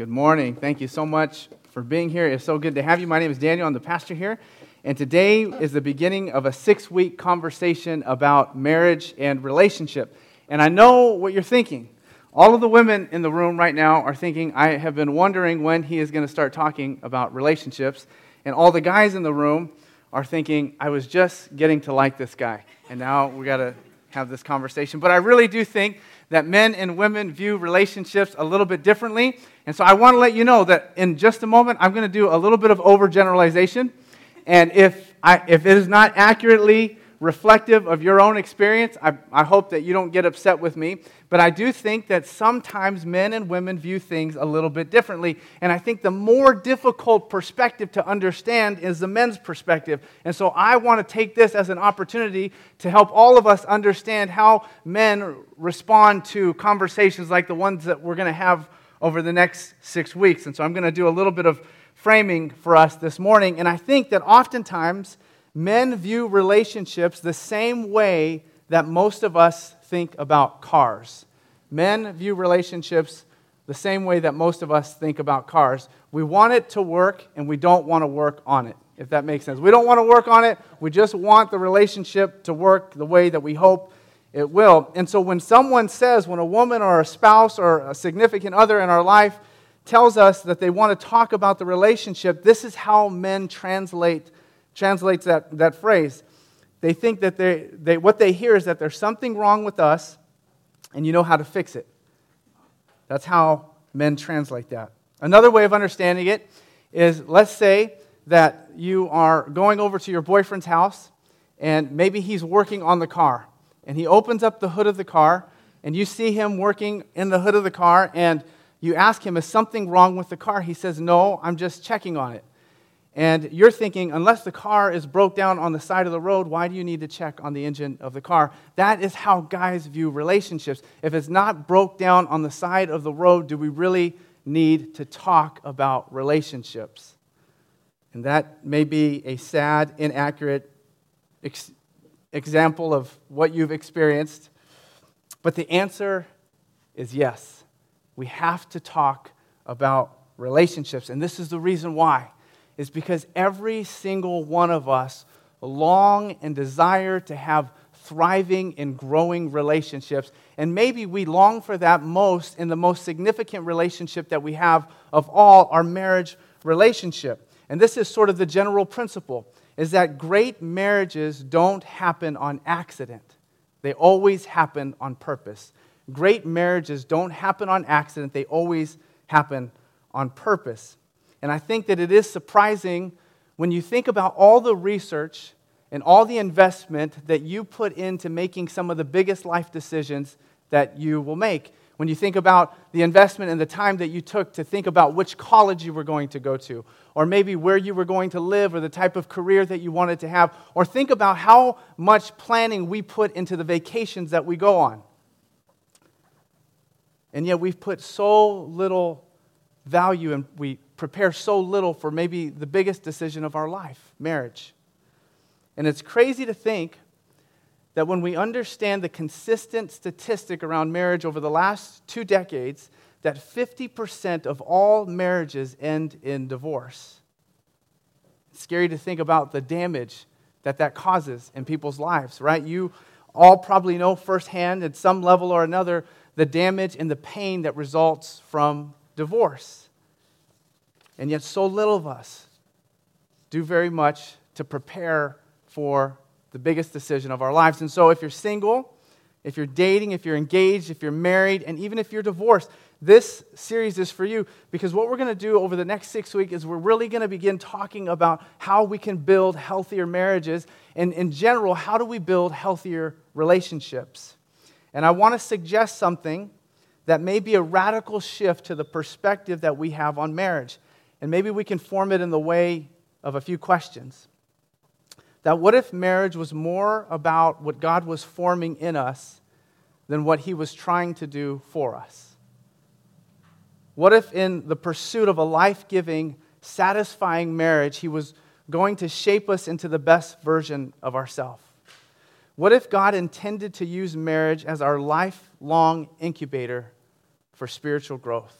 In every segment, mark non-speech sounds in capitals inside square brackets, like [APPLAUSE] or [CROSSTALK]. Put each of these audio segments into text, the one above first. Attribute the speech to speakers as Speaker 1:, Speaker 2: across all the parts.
Speaker 1: Good morning. Thank you so much for being here. It's so good to have you. My name is Daniel. I'm the pastor here. And today is the beginning of a six week conversation about marriage and relationship. And I know what you're thinking. All of the women in the room right now are thinking, I have been wondering when he is going to start talking about relationships. And all the guys in the room are thinking, I was just getting to like this guy. And now we got to have this conversation. But I really do think that men and women view relationships a little bit differently. And so I want to let you know that in just a moment, I'm going to do a little bit of overgeneralization. And if, I, if it is not accurately reflective of your own experience, I, I hope that you don't get upset with me. But I do think that sometimes men and women view things a little bit differently. And I think the more difficult perspective to understand is the men's perspective. And so I want to take this as an opportunity to help all of us understand how men respond to conversations like the ones that we're going to have over the next six weeks. And so I'm going to do a little bit of framing for us this morning. And I think that oftentimes men view relationships the same way that most of us think about cars. Men view relationships the same way that most of us think about cars. We want it to work and we don't want to work on it, if that makes sense. We don't want to work on it, we just want the relationship to work the way that we hope it will. And so when someone says, when a woman or a spouse or a significant other in our life tells us that they want to talk about the relationship, this is how men translate translates that, that phrase they think that they, they, what they hear is that there's something wrong with us and you know how to fix it. That's how men translate that. Another way of understanding it is let's say that you are going over to your boyfriend's house and maybe he's working on the car and he opens up the hood of the car and you see him working in the hood of the car and you ask him, Is something wrong with the car? He says, No, I'm just checking on it. And you're thinking, unless the car is broke down on the side of the road, why do you need to check on the engine of the car? That is how guys view relationships. If it's not broke down on the side of the road, do we really need to talk about relationships? And that may be a sad, inaccurate ex- example of what you've experienced. But the answer is yes. We have to talk about relationships. And this is the reason why is because every single one of us long and desire to have thriving and growing relationships. And maybe we long for that most in the most significant relationship that we have of all, our marriage relationship. And this is sort of the general principle is that great marriages don't happen on accident. They always happen on purpose. Great marriages don't happen on accident. They always happen on purpose. And I think that it is surprising when you think about all the research and all the investment that you put into making some of the biggest life decisions that you will make. When you think about the investment and the time that you took to think about which college you were going to go to, or maybe where you were going to live, or the type of career that you wanted to have, or think about how much planning we put into the vacations that we go on. And yet we've put so little value and we prepare so little for maybe the biggest decision of our life marriage. And it's crazy to think that when we understand the consistent statistic around marriage over the last two decades, that 50% of all marriages end in divorce. It's scary to think about the damage that that causes in people's lives, right? You all probably know firsthand at some level or another the damage and the pain that results from divorce. And yet, so little of us do very much to prepare for the biggest decision of our lives. And so, if you're single, if you're dating, if you're engaged, if you're married, and even if you're divorced, this series is for you because what we're going to do over the next six weeks is we're really going to begin talking about how we can build healthier marriages and, in general, how do we build healthier relationships. And I want to suggest something that may be a radical shift to the perspective that we have on marriage. And maybe we can form it in the way of a few questions. That what if marriage was more about what God was forming in us than what He was trying to do for us? What if, in the pursuit of a life giving, satisfying marriage, He was going to shape us into the best version of ourselves? What if God intended to use marriage as our lifelong incubator for spiritual growth?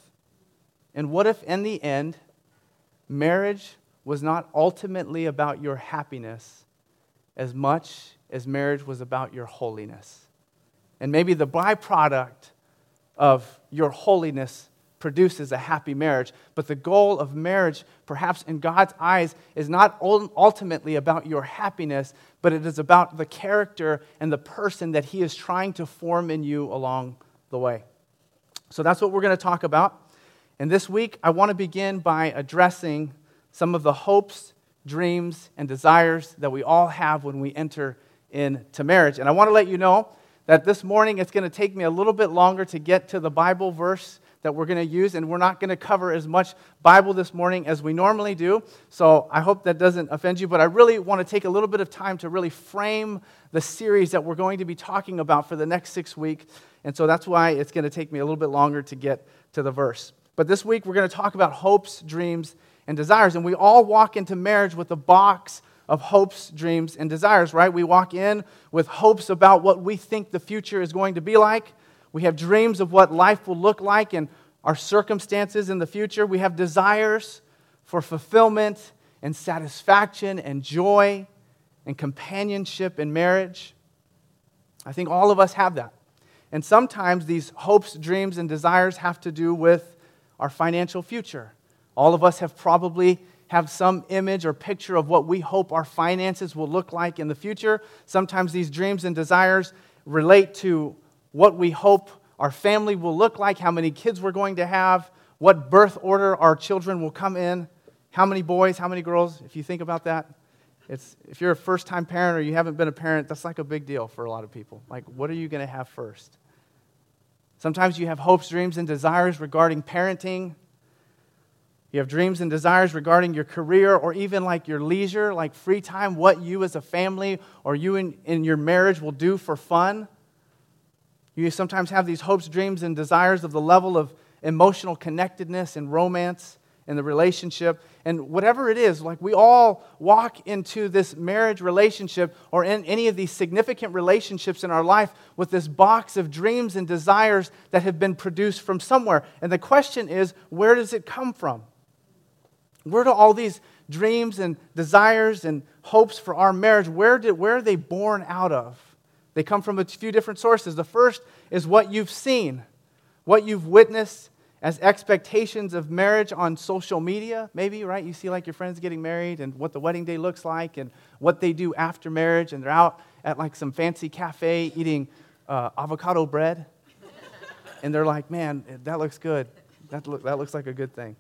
Speaker 1: And what if, in the end, marriage was not ultimately about your happiness as much as marriage was about your holiness? And maybe the byproduct of your holiness produces a happy marriage. But the goal of marriage, perhaps in God's eyes, is not ultimately about your happiness, but it is about the character and the person that He is trying to form in you along the way. So that's what we're going to talk about. And this week, I want to begin by addressing some of the hopes, dreams, and desires that we all have when we enter into marriage. And I want to let you know that this morning it's going to take me a little bit longer to get to the Bible verse that we're going to use, and we're not going to cover as much Bible this morning as we normally do. So I hope that doesn't offend you, but I really want to take a little bit of time to really frame the series that we're going to be talking about for the next six weeks. And so that's why it's going to take me a little bit longer to get to the verse. But this week we're going to talk about hopes, dreams, and desires. And we all walk into marriage with a box of hopes, dreams, and desires, right? We walk in with hopes about what we think the future is going to be like. We have dreams of what life will look like and our circumstances in the future. We have desires for fulfillment and satisfaction and joy and companionship in marriage. I think all of us have that. And sometimes these hopes, dreams, and desires have to do with our financial future. All of us have probably have some image or picture of what we hope our finances will look like in the future. Sometimes these dreams and desires relate to what we hope our family will look like, how many kids we're going to have, what birth order our children will come in, how many boys, how many girls, if you think about that. It's, if you're a first time parent or you haven't been a parent, that's like a big deal for a lot of people. Like, what are you going to have first? Sometimes you have hopes, dreams, and desires regarding parenting. You have dreams and desires regarding your career or even like your leisure, like free time, what you as a family or you in, in your marriage will do for fun. You sometimes have these hopes, dreams, and desires of the level of emotional connectedness and romance in the relationship. And whatever it is, like we all walk into this marriage relationship or in any of these significant relationships in our life with this box of dreams and desires that have been produced from somewhere. And the question is, where does it come from? Where do all these dreams and desires and hopes for our marriage, where, did, where are they born out of? They come from a few different sources. The first is what you've seen, what you've witnessed as expectations of marriage on social media, maybe, right? You see like your friends getting married and what the wedding day looks like and what they do after marriage, and they're out at like some fancy cafe eating uh, avocado bread. [LAUGHS] and they're like, man, that looks good. That, look, that looks like a good thing.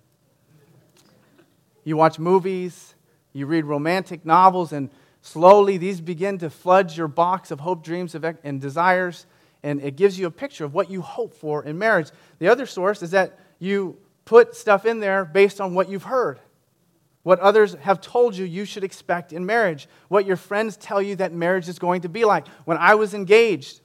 Speaker 1: You watch movies, you read romantic novels, and Slowly, these begin to flood your box of hope, dreams, and desires, and it gives you a picture of what you hope for in marriage. The other source is that you put stuff in there based on what you've heard, what others have told you you should expect in marriage, what your friends tell you that marriage is going to be like. When I was engaged,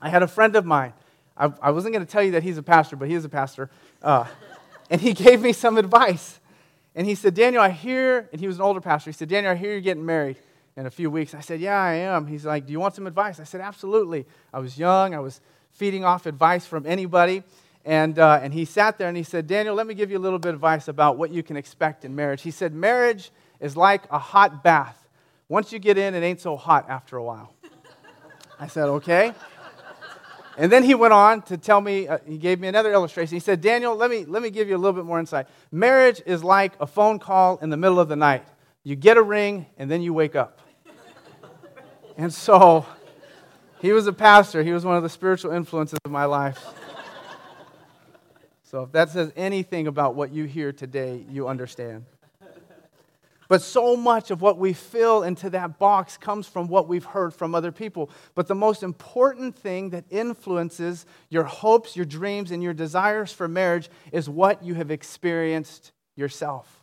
Speaker 1: I had a friend of mine. I, wasn't going to tell you that he's a pastor, but he is a pastor. Uh, [LAUGHS] and he gave me some advice. And he said, Daniel, I hear, and he was an older pastor. He said, Daniel, I hear you're getting married in a few weeks. I said, Yeah, I am. He's like, Do you want some advice? I said, Absolutely. I was young. I was feeding off advice from anybody. And, uh, and he sat there and he said, Daniel, let me give you a little bit of advice about what you can expect in marriage. He said, Marriage is like a hot bath. Once you get in, it ain't so hot after a while. I said, Okay. And then he went on to tell me, uh, he gave me another illustration. He said, Daniel, let me, let me give you a little bit more insight. Marriage is like a phone call in the middle of the night. You get a ring, and then you wake up. And so he was a pastor. He was one of the spiritual influences of my life. So if that says anything about what you hear today, you understand. But so much of what we fill into that box comes from what we've heard from other people. But the most important thing that influences your hopes, your dreams, and your desires for marriage is what you have experienced yourself.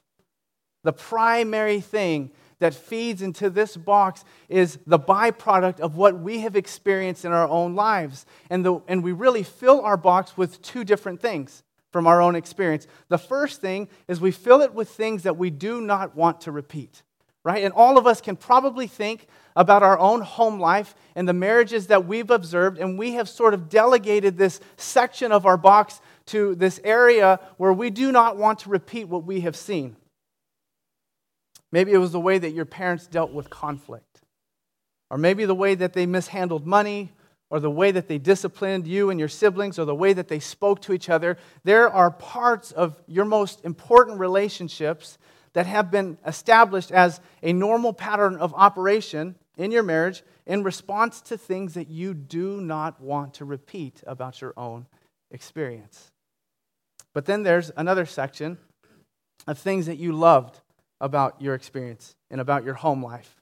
Speaker 1: The primary thing that feeds into this box is the byproduct of what we have experienced in our own lives. And, the, and we really fill our box with two different things from our own experience. The first thing is we fill it with things that we do not want to repeat, right? And all of us can probably think about our own home life and the marriages that we've observed, and we have sort of delegated this section of our box to this area where we do not want to repeat what we have seen. Maybe it was the way that your parents dealt with conflict, or maybe the way that they mishandled money, or the way that they disciplined you and your siblings, or the way that they spoke to each other. There are parts of your most important relationships that have been established as a normal pattern of operation in your marriage in response to things that you do not want to repeat about your own experience. But then there's another section of things that you loved about your experience and about your home life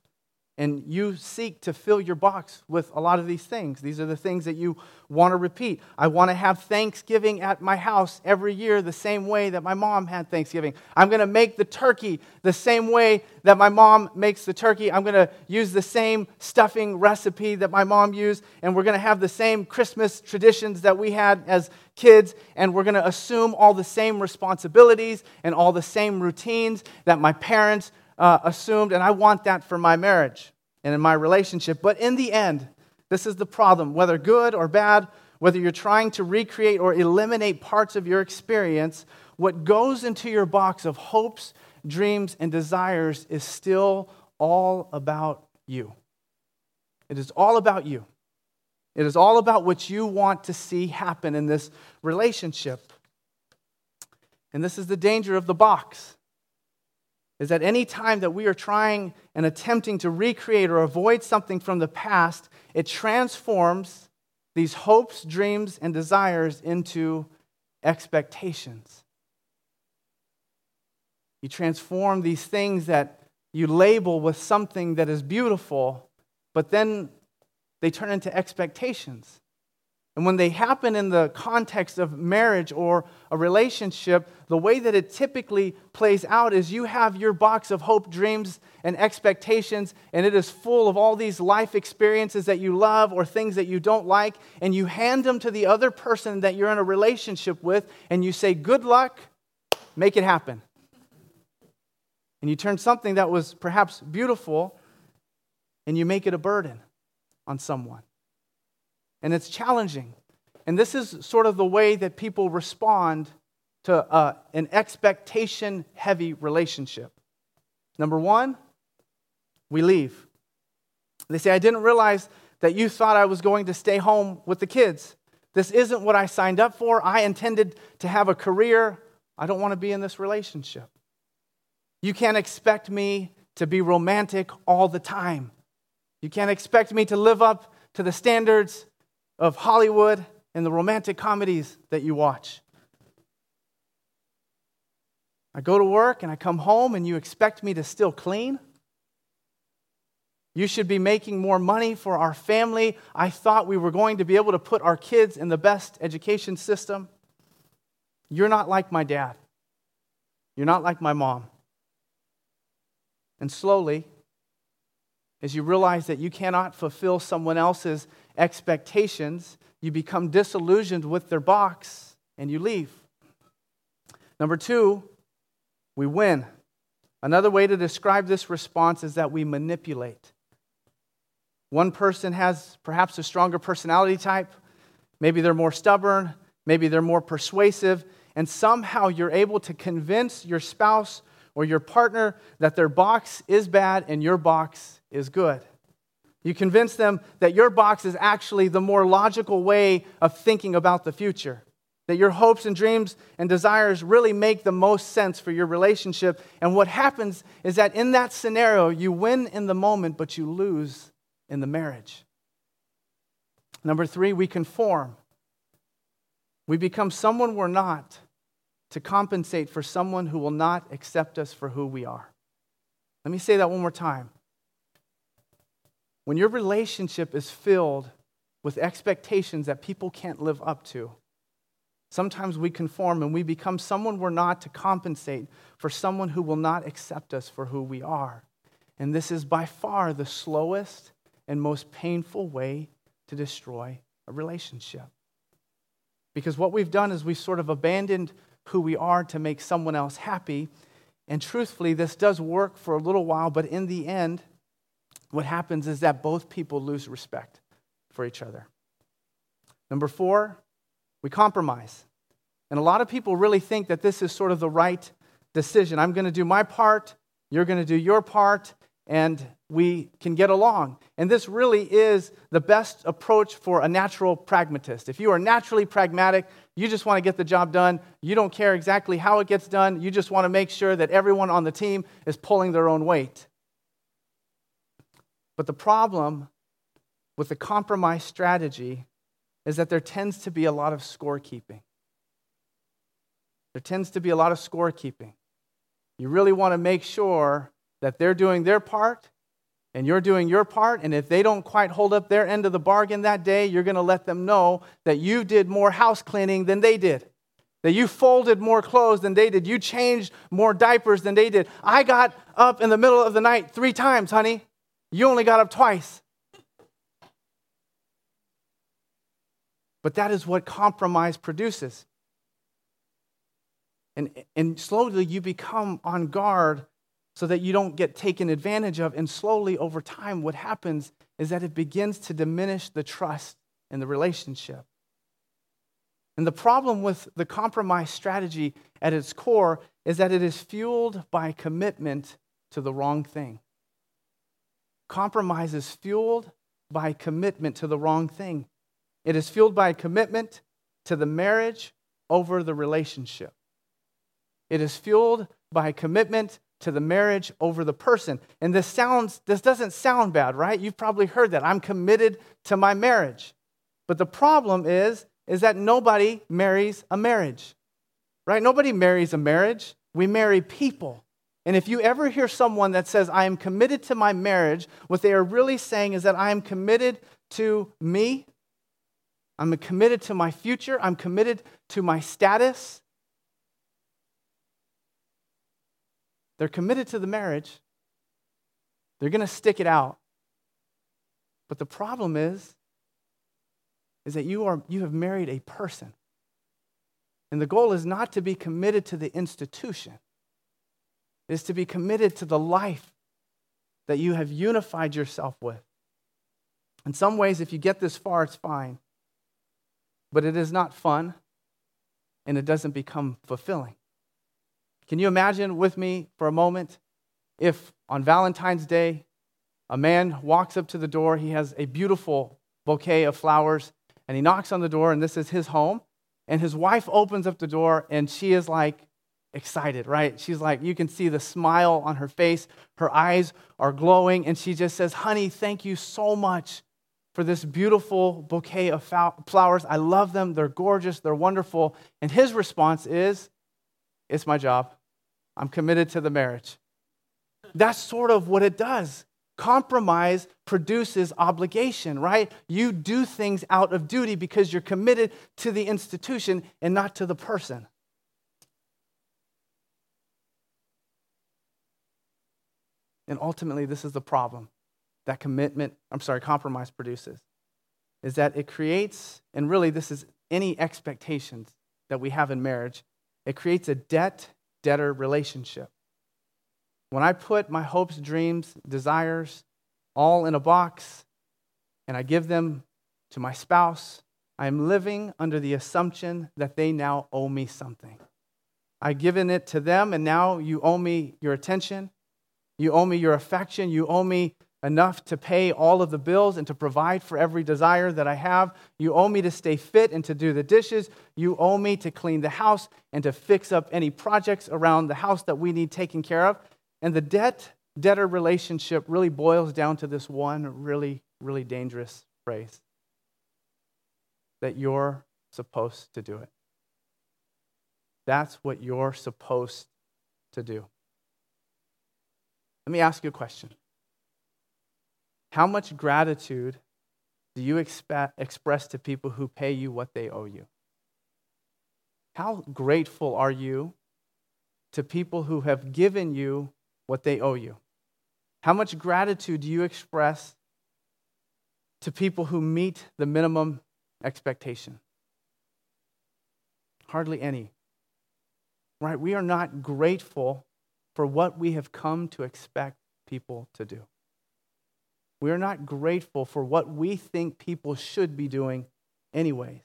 Speaker 1: and you seek to fill your box with a lot of these things. These are the things that you want to repeat. I want to have Thanksgiving at my house every year the same way that my mom had Thanksgiving. I'm going to make the turkey the same way that my mom makes the turkey. I'm going to use the same stuffing recipe that my mom used, and we're going to have the same Christmas traditions that we had as kids, and we're going to assume all the same responsibilities and all the same routines that my parents uh, assumed, and I want that for my marriage and in my relationship. But in the end, this is the problem. Whether good or bad, whether you're trying to recreate or eliminate parts of your experience, what goes into your box of hopes, dreams, and desires is still all about you. It is all about you. It is all about what you want to see happen in this relationship. And this is the danger of the box is that any time that we are trying and attempting to recreate or avoid something from the past, it transforms these hopes, dreams, and desires into expectations. You transform these things that you label with something that is beautiful, but then they turn into expectations. And when they happen in the context of marriage or a relationship, the way that it typically plays out is you have your box of hope, dreams, and expectations, and it is full of all these life experiences that you love or things that you don't like, and you hand them to the other person that you're in a relationship with, and you say, Good luck, make it happen. And you turn something that was perhaps beautiful and you make it a burden on someone and it's challenging. And this is sort of the way that people respond to uh, an expectation heavy relationship. Number one, we leave. They say, I didn't realize that you thought I was going to stay home with the kids. This isn't what I signed up for. I intended to have a career. I don't want to be in this relationship. You can't expect me to be romantic all the time. You can't expect me to live up to the standards of Hollywood and the romantic comedies that you watch. I go to work and I come home and you expect me to still clean? You should be making more money for our family. I thought we were going to be able to put our kids in the best education system. You're not like my dad. You're not like my mom. And slowly, as you realize that you cannot fulfill someone else's expectations, you become disillusioned with their box and you leave. Number two, we win. Another way to describe this response is that we manipulate. One person has perhaps a stronger personality type. Maybe they're more stubborn. Maybe they're more persuasive. And somehow you're able to convince your spouse or your partner that their box is bad and your box is good. You convince them that your box is actually the more logical way of thinking about the future. That your hopes and dreams and desires really make the most sense for your relationship. And what happens is that in that scenario, you win in the moment, but you lose in the marriage. Number three, we conform. We become someone we're not to compensate for someone who will not accept us for who we are. Let me say that one more time. When your relationship is filled with expectations that people can't live up to, sometimes we conform and we become someone we're not to compensate for someone who will not accept us for who we are. And this is by far the slowest and most painful way to destroy a relationship. Because what we've done is we've sort of abandoned who we are to make someone else happy. And truthfully, this does work for a little while, but in the end, what happens is that both people lose respect for each other. Number four, we compromise. And a lot of people really think that this is sort of the right decision. I'm going to do my part, you're going to do your part, and we can get along. And this really is the best approach for a natural pragmatist. If you are naturally pragmatic, you just want to get the job done. You don't care exactly how it gets done. You just want to make sure that everyone on the team is pulling their own weight. But the problem with the compromise strategy is that there tends to be a lot of scorekeeping. There tends to be a lot of scorekeeping. You really want to make sure that they're doing their part and you're doing your part. And if they don't quite hold up their end of the bargain that day, you're going to let them know that you did more house cleaning than they did. That you folded more clothes than they did. You changed more diapers than they did. I got up in the middle of the night three times, honey. You only got up twice. But that is what compromise produces. And, and slowly you become on guard so that you don't get taken advantage of. And slowly over time, what happens is that it begins to diminish the trust in the relationship. And the problem with the compromise strategy at its core is that it is fueled by commitment to the wrong thing. Compromise is fueled by commitment to the wrong thing. It is fueled by a commitment to the marriage over the relationship. It is fueled by a commitment to the marriage over the person. And this sounds this doesn't sound bad, right? You've probably heard that. I'm committed to my marriage. But the problem is is that nobody marries a marriage. Right? Nobody marries a marriage. We marry people. And if you ever hear someone that says, I am committed to my marriage, what they are really saying is that I am committed to me. I'm committed to my future. I'm committed to my status. They're committed to the marriage, they're going to stick it out. But the problem is, is that you, are, you have married a person. And the goal is not to be committed to the institution, it is to be committed to the life that you have unified yourself with. In some ways, if you get this far, it's fine. But it is not fun, and it doesn't become fulfilling. Can you imagine with me for a moment if on Valentine's Day a man walks up to the door, he has a beautiful bouquet of flowers, and he knocks on the door, and this is his home, and his wife opens up the door, and she is like excited, right? She's like, you can see the smile on her face, her eyes are glowing, and she just says, Honey, thank you so much for this beautiful bouquet of flowers. I love them, they're gorgeous, they're wonderful. And his response is, It's my job. I'm committed to the marriage. That's sort of what it does. Compromise produces obligation, right? You do things out of duty because you're committed to the institution and not to the person. And ultimately, this is the problem that commitment, I'm sorry, compromise produces, is that it creates, and really, this is any expectations that we have in marriage, it creates a debt debtor relationship. When I put my hopes, dreams, desires all in a box and I give them to my spouse, I am living under the assumption that they now owe me something. I've given it to them, and now you owe me your attention. You owe me your affection. You owe me enough to pay all of the bills and to provide for every desire that I have. You owe me to stay fit and to do the dishes. You owe me to clean the house and to fix up any projects around the house that we need taken care of. And the debt debtor relationship really boils down to this one really, really dangerous phrase that you're supposed to do it. That's what you're supposed to do. Let me ask you a question. How much gratitude do you expect, express to people who pay you what they owe you? How grateful are you to people who have given you what they owe you? How much gratitude do you express to people who meet the minimum expectation? Hardly any. Right? We are not grateful for what we have come to expect people to do. We are not grateful for what we think people should be doing, anyways.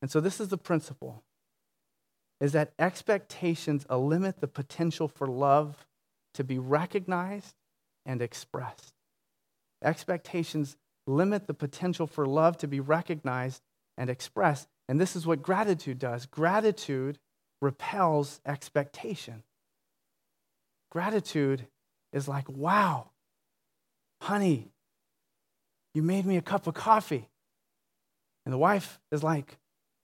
Speaker 1: And so this is the principle is that expectations limit the potential for love to be recognized and expressed. Expectations limit the potential for love to be recognized and expressed. And this is what gratitude does gratitude repels expectation. Gratitude is like, wow, honey, you made me a cup of coffee. And the wife is like,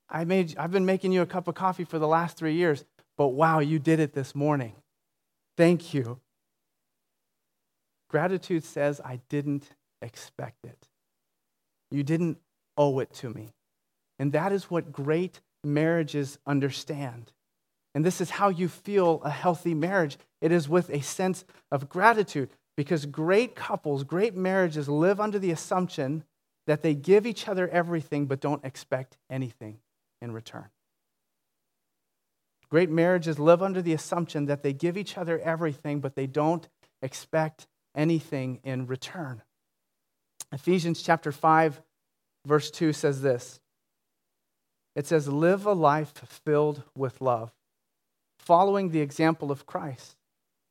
Speaker 1: I made, I've been making you a cup of coffee for the last three years, but wow, you did it this morning. Thank you. Gratitude says, I didn't expect it. You didn't owe it to me. And that is what great marriages understand. And this is how you feel a healthy marriage it is with a sense of gratitude. Because great couples, great marriages live under the assumption that they give each other everything but don't expect anything in return. Great marriages live under the assumption that they give each other everything but they don't expect anything in return. Ephesians chapter 5 verse 2 says this. It says live a life filled with love, following the example of Christ.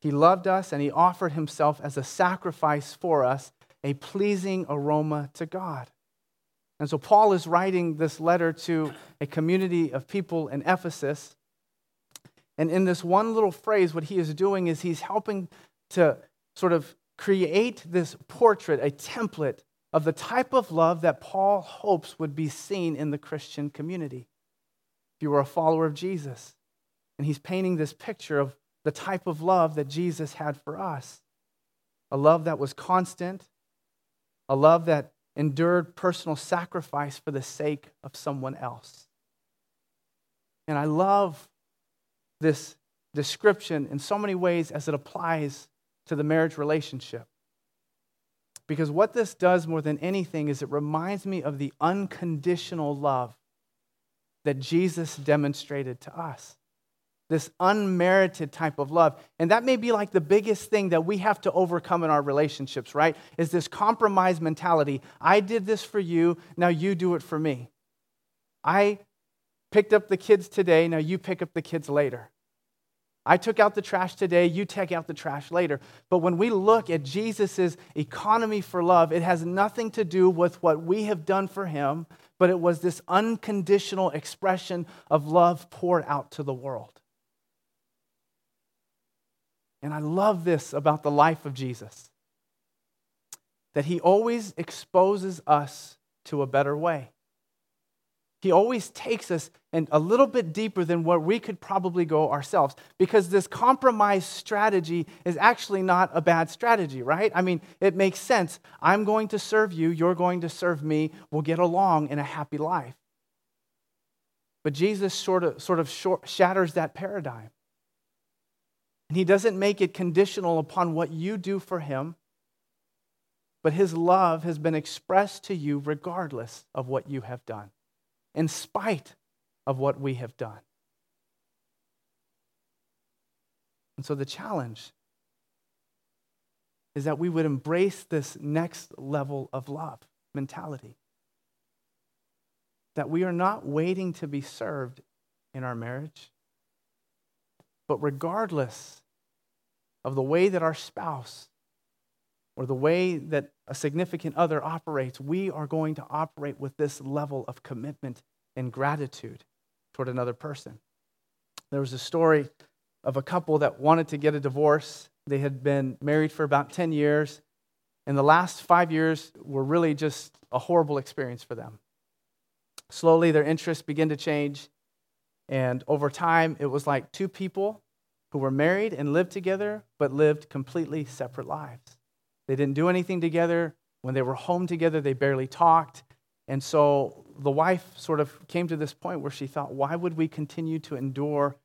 Speaker 1: He loved us and he offered himself as a sacrifice for us, a pleasing aroma to God. And so Paul is writing this letter to a community of people in Ephesus. And in this one little phrase, what he is doing is he's helping to sort of create this portrait, a template of the type of love that Paul hopes would be seen in the Christian community. If you were a follower of Jesus, and he's painting this picture of the type of love that Jesus had for us a love that was constant, a love that endured personal sacrifice for the sake of someone else. And I love this description in so many ways as it applies to the marriage relationship. Because what this does more than anything is it reminds me of the unconditional love that Jesus demonstrated to us this unmerited type of love. And that may be like the biggest thing that we have to overcome in our relationships, right? Is this compromise mentality. I did this for you, now you do it for me. I picked up the kids today, now you pick up the kids later. I took out the trash today, you take out the trash later. But when we look at Jesus' economy for love, it has nothing to do with what we have done for him, but it was this unconditional expression of love poured out to the world. And I love this about the life of Jesus that he always exposes us to a better way. He always takes us and a little bit deeper than where we could probably go ourselves because this compromise strategy is actually not a bad strategy, right? I mean, it makes sense. I'm going to serve you, you're going to serve me, we'll get along in a happy life. But Jesus sort of, sort of shatters that paradigm. And he doesn't make it conditional upon what you do for him, but his love has been expressed to you regardless of what you have done, in spite of what we have done. And so the challenge is that we would embrace this next level of love mentality. That we are not waiting to be served in our marriage, but regardless of the way that our spouse or the way that a significant other operates, we are going to operate with this level of commitment and gratitude toward another person. There was a story of a couple that wanted to get a divorce. They had been married for about 10 years, and the last five years were really just a horrible experience for them. Slowly, their interests began to change. And over time, it was like two people who were married and lived together, but lived completely separate lives. They didn't do anything together. When they were home together, they barely talked. And so the wife sort of came to this point where she thought, why would we continue to endure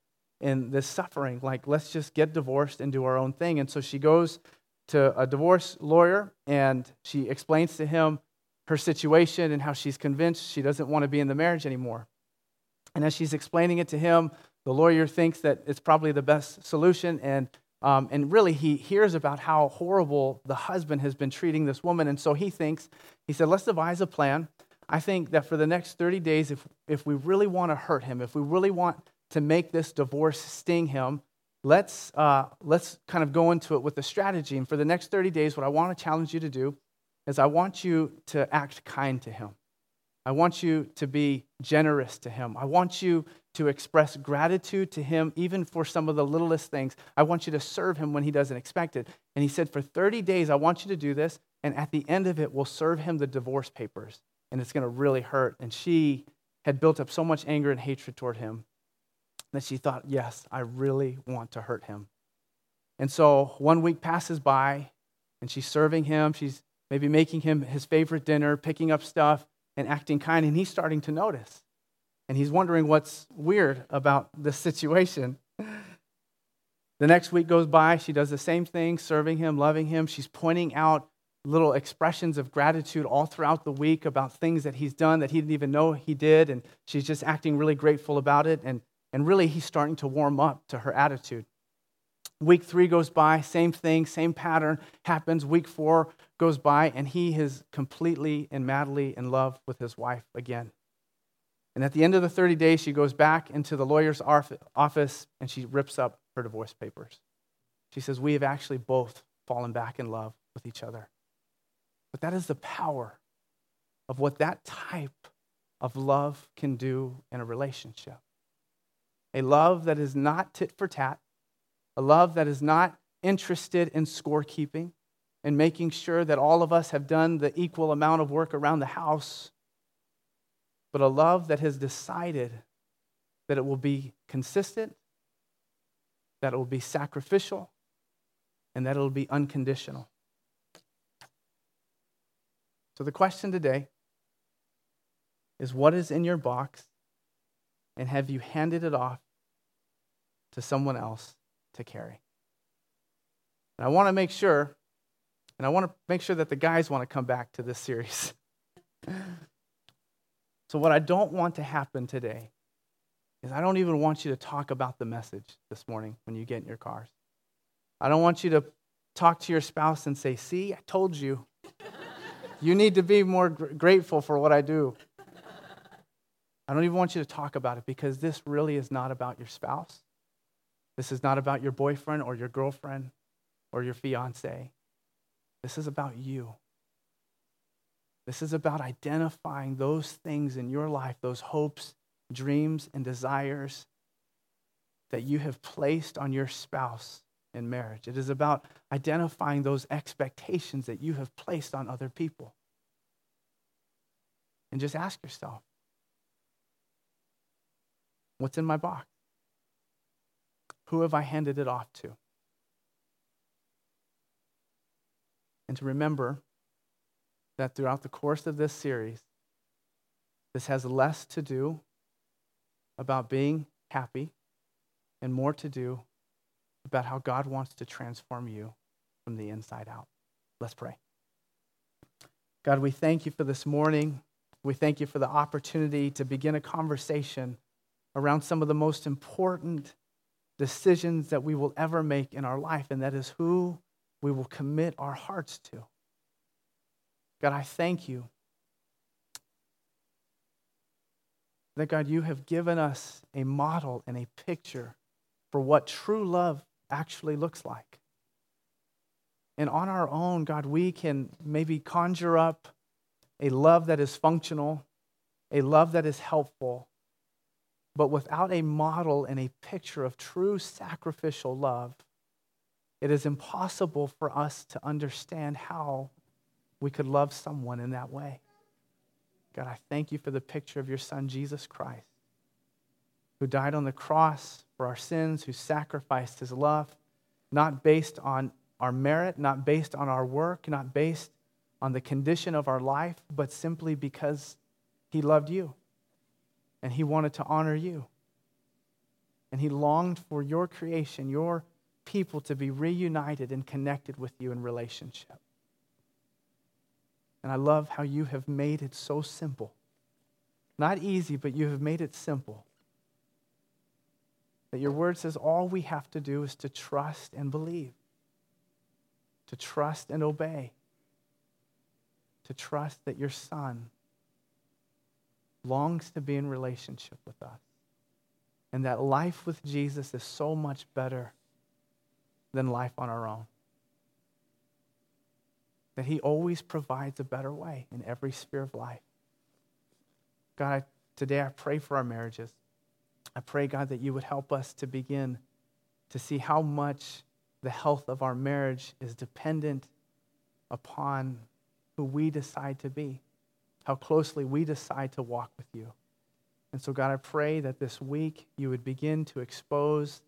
Speaker 1: in this suffering? Like, let's just get divorced and do our own thing. And so she goes to a divorce lawyer and she explains to him her situation and how she's convinced she doesn't want to be in the marriage anymore. And as she's explaining it to him, the lawyer thinks that it's probably the best solution. And, um, and really, he hears about how horrible the husband has been treating this woman. And so he thinks, he said, let's devise a plan. I think that for the next 30 days, if, if we really want to hurt him, if we really want to make this divorce sting him, let's, uh, let's kind of go into it with a strategy. And for the next 30 days, what I want to challenge you to do is I want you to act kind to him. I want you to be generous to him. I want you to express gratitude to him, even for some of the littlest things. I want you to serve him when he doesn't expect it. And he said, For 30 days, I want you to do this. And at the end of it, we'll serve him the divorce papers. And it's going to really hurt. And she had built up so much anger and hatred toward him that she thought, Yes, I really want to hurt him. And so one week passes by, and she's serving him. She's maybe making him his favorite dinner, picking up stuff, and acting kind. And he's starting to notice and he's wondering what's weird about this situation. The next week goes by. She does the same thing, serving him, loving him. She's pointing out little expressions of gratitude all throughout the week about things that he's done that he didn't even know he did. And she's just acting really grateful about it. And, and really, he's starting to warm up to her attitude. Week three goes by, same thing, same pattern happens. Week four goes by, and he is completely and madly in love with his wife again. And at the end of the 30 days, she goes back into the lawyer's office and she rips up her divorce papers. She says, We have actually both fallen back in love with each other. But that is the power of what that type of love can do in a relationship. A love that is not tit for tat, a love that is not interested in scorekeeping and making sure that all of us have done the equal amount of work around the house but a love that has decided that it will be consistent, that it will be sacrificial, and that it will be unconditional. So the question today is what is in your box, and have you handed it off to someone else to carry? And I want to make sure, and I want to make sure that the guys want to come back to this series. [LAUGHS] So, what I don't want to happen today is I don't even want you to talk about the message this morning when you get in your cars. I don't want you to talk to your spouse and say, See, I told you. you need to be more gr- grateful for what I do. I don't even want you to talk about it because this really is not about your spouse. This is not about your boyfriend or your girlfriend or your fiance. This is about you. This is about identifying those things in your life, those hopes, dreams, and desires that you have placed on your spouse in marriage. It is about identifying those expectations that you have placed on other people. And just ask yourself what's in my box? Who have I handed it off to? And to remember that throughout the course of this series, this has less to do about being happy and more to do about how God wants to transform you from the inside out. Let's pray. God, we thank you for this morning. We thank you for the opportunity to begin a conversation around some of the most important decisions that we will ever make in our life, and that is who we will commit our hearts to. God, I thank you that, God, you have given us a model and a picture for what true love actually looks like. And on our own, God, we can maybe conjure up a love that is functional, a love that is helpful, but without a model and a picture of true sacrificial love, it is impossible for us to understand how we could love someone in that way. God, I thank you for the picture of your son, Jesus Christ, who died on the cross for our sins, who sacrificed his love, not based on our merit, not based on our work, not based on the condition of our life, but simply because he loved you and he wanted to honor you. And he longed for your creation, your people to be reunited and connected with you in relationship. And I love how you have made it so simple. Not easy, but you have made it simple. That your word says all we have to do is to trust and believe, to trust and obey, to trust that your son longs to be in relationship with us. And that life with Jesus is so much better than life on our own. That He always provides a better way in every sphere of life. God, I, today I pray for our marriages. I pray, God, that you would help us to begin to see how much the health of our marriage is dependent upon who we decide to be, how closely we decide to walk with you. And so, God, I pray that this week you would begin to expose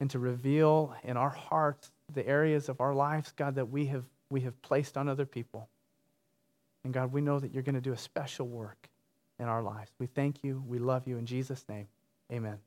Speaker 1: and to reveal in our hearts the areas of our lives, God, that we have, we have placed on other people. And God, we know that you're going to do a special work in our lives. We thank you. We love you. In Jesus' name, amen.